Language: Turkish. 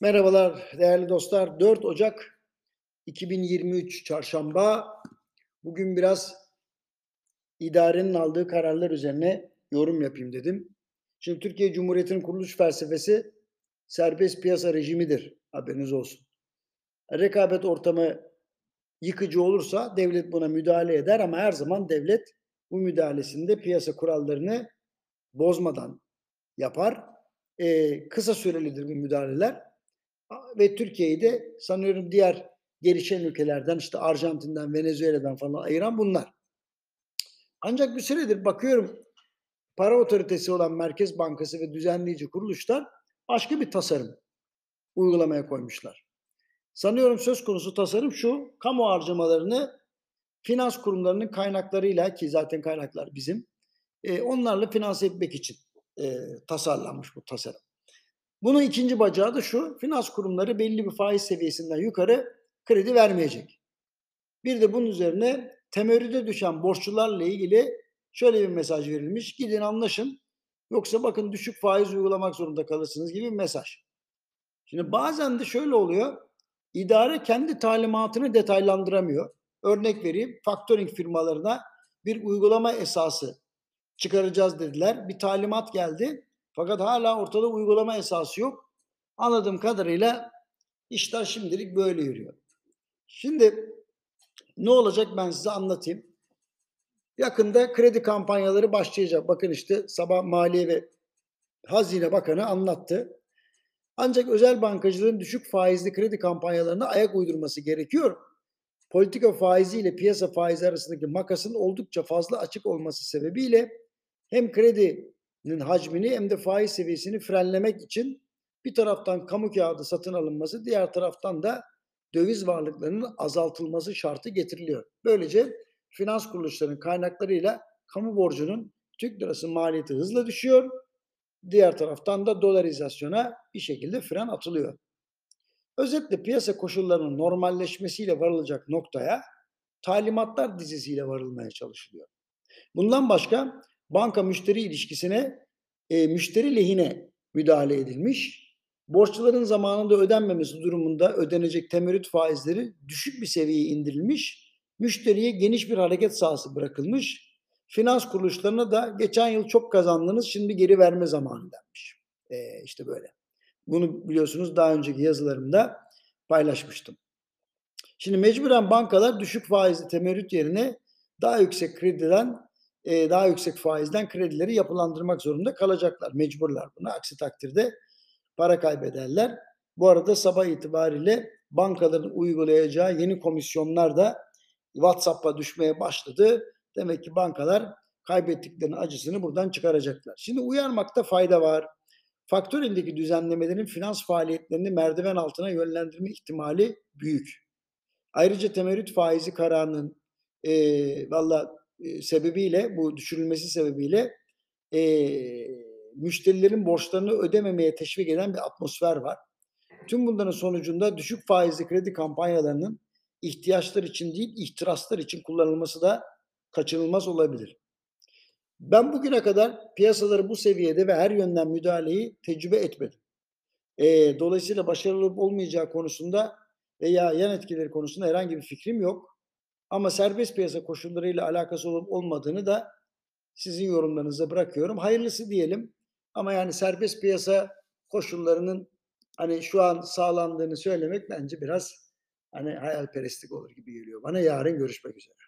Merhabalar değerli dostlar. 4 Ocak 2023 Çarşamba. Bugün biraz idarenin aldığı kararlar üzerine yorum yapayım dedim. Şimdi Türkiye Cumhuriyeti'nin kuruluş felsefesi serbest piyasa rejimidir. Haberiniz olsun. Rekabet ortamı yıkıcı olursa devlet buna müdahale eder ama her zaman devlet bu müdahalesinde piyasa kurallarını bozmadan yapar. Ee, kısa sürelidir bu müdahaleler ve Türkiye'yi de sanıyorum diğer gelişen ülkelerden işte Arjantin'den, Venezuela'dan falan ayıran bunlar. Ancak bir süredir bakıyorum para otoritesi olan Merkez Bankası ve düzenleyici kuruluşlar başka bir tasarım uygulamaya koymuşlar. Sanıyorum söz konusu tasarım şu, kamu harcamalarını finans kurumlarının kaynaklarıyla ki zaten kaynaklar bizim, e, onlarla finanse etmek için e, tasarlanmış bu tasarım. Bunun ikinci bacağı da şu, finans kurumları belli bir faiz seviyesinden yukarı kredi vermeyecek. Bir de bunun üzerine temerrüde düşen borçlularla ilgili şöyle bir mesaj verilmiş. Gidin anlaşın yoksa bakın düşük faiz uygulamak zorunda kalırsınız gibi bir mesaj. Şimdi bazen de şöyle oluyor. İdare kendi talimatını detaylandıramıyor. Örnek vereyim. Factoring firmalarına bir uygulama esası çıkaracağız dediler. Bir talimat geldi. Fakat hala ortada uygulama esası yok. Anladığım kadarıyla işler şimdilik böyle yürüyor. Şimdi ne olacak ben size anlatayım. Yakında kredi kampanyaları başlayacak. Bakın işte sabah Maliye ve Hazine Bakanı anlattı. Ancak özel bankacılığın düşük faizli kredi kampanyalarına ayak uydurması gerekiyor. Politika faizi ile piyasa faizi arasındaki makasın oldukça fazla açık olması sebebiyle hem kredinin hacmini hem de faiz seviyesini frenlemek için bir taraftan kamu kağıdı satın alınması, diğer taraftan da döviz varlıklarının azaltılması şartı getiriliyor. Böylece finans kuruluşlarının kaynaklarıyla kamu borcunun Türk lirası maliyeti hızla düşüyor. Diğer taraftan da dolarizasyona bir şekilde fren atılıyor. Özetle piyasa koşullarının normalleşmesiyle varılacak noktaya talimatlar dizisiyle varılmaya çalışılıyor. Bundan başka banka müşteri ilişkisine e, müşteri lehine müdahale edilmiş. Borçluların zamanında ödenmemesi durumunda ödenecek temerrüt faizleri düşük bir seviyeye indirilmiş. Müşteriye geniş bir hareket sahası bırakılmış. Finans kuruluşlarına da geçen yıl çok kazandınız şimdi geri verme zamanı denmiş. E, işte böyle. Bunu biliyorsunuz daha önceki yazılarımda paylaşmıştım. Şimdi mecburen bankalar düşük faizli temerrüt yerine daha yüksek krediden e, daha yüksek faizden kredileri yapılandırmak zorunda kalacaklar. Mecburlar buna. Aksi takdirde para kaybederler. Bu arada sabah itibariyle bankaların uygulayacağı yeni komisyonlar da WhatsApp'a düşmeye başladı. Demek ki bankalar kaybettiklerinin acısını buradan çıkaracaklar. Şimdi uyarmakta fayda var. Faktörindeki düzenlemelerin finans faaliyetlerini merdiven altına yönlendirme ihtimali büyük. Ayrıca temerrüt faizi kararının e, valla sebebiyle bu düşürülmesi sebebiyle e, müşterilerin borçlarını ödememeye teşvik eden bir atmosfer var. Tüm bunların sonucunda düşük faizli kredi kampanyalarının ihtiyaçlar için değil ihtiraslar için kullanılması da kaçınılmaz olabilir. Ben bugüne kadar piyasaları bu seviyede ve her yönden müdahaleyi tecrübe etmedim. E, dolayısıyla başarılı olmayacağı konusunda veya yan etkileri konusunda herhangi bir fikrim yok. Ama serbest piyasa koşullarıyla alakası olup olmadığını da sizin yorumlarınıza bırakıyorum. Hayırlısı diyelim. Ama yani serbest piyasa koşullarının hani şu an sağlandığını söylemek bence biraz hani hayalperestlik olur gibi geliyor bana. Yarın görüşmek üzere.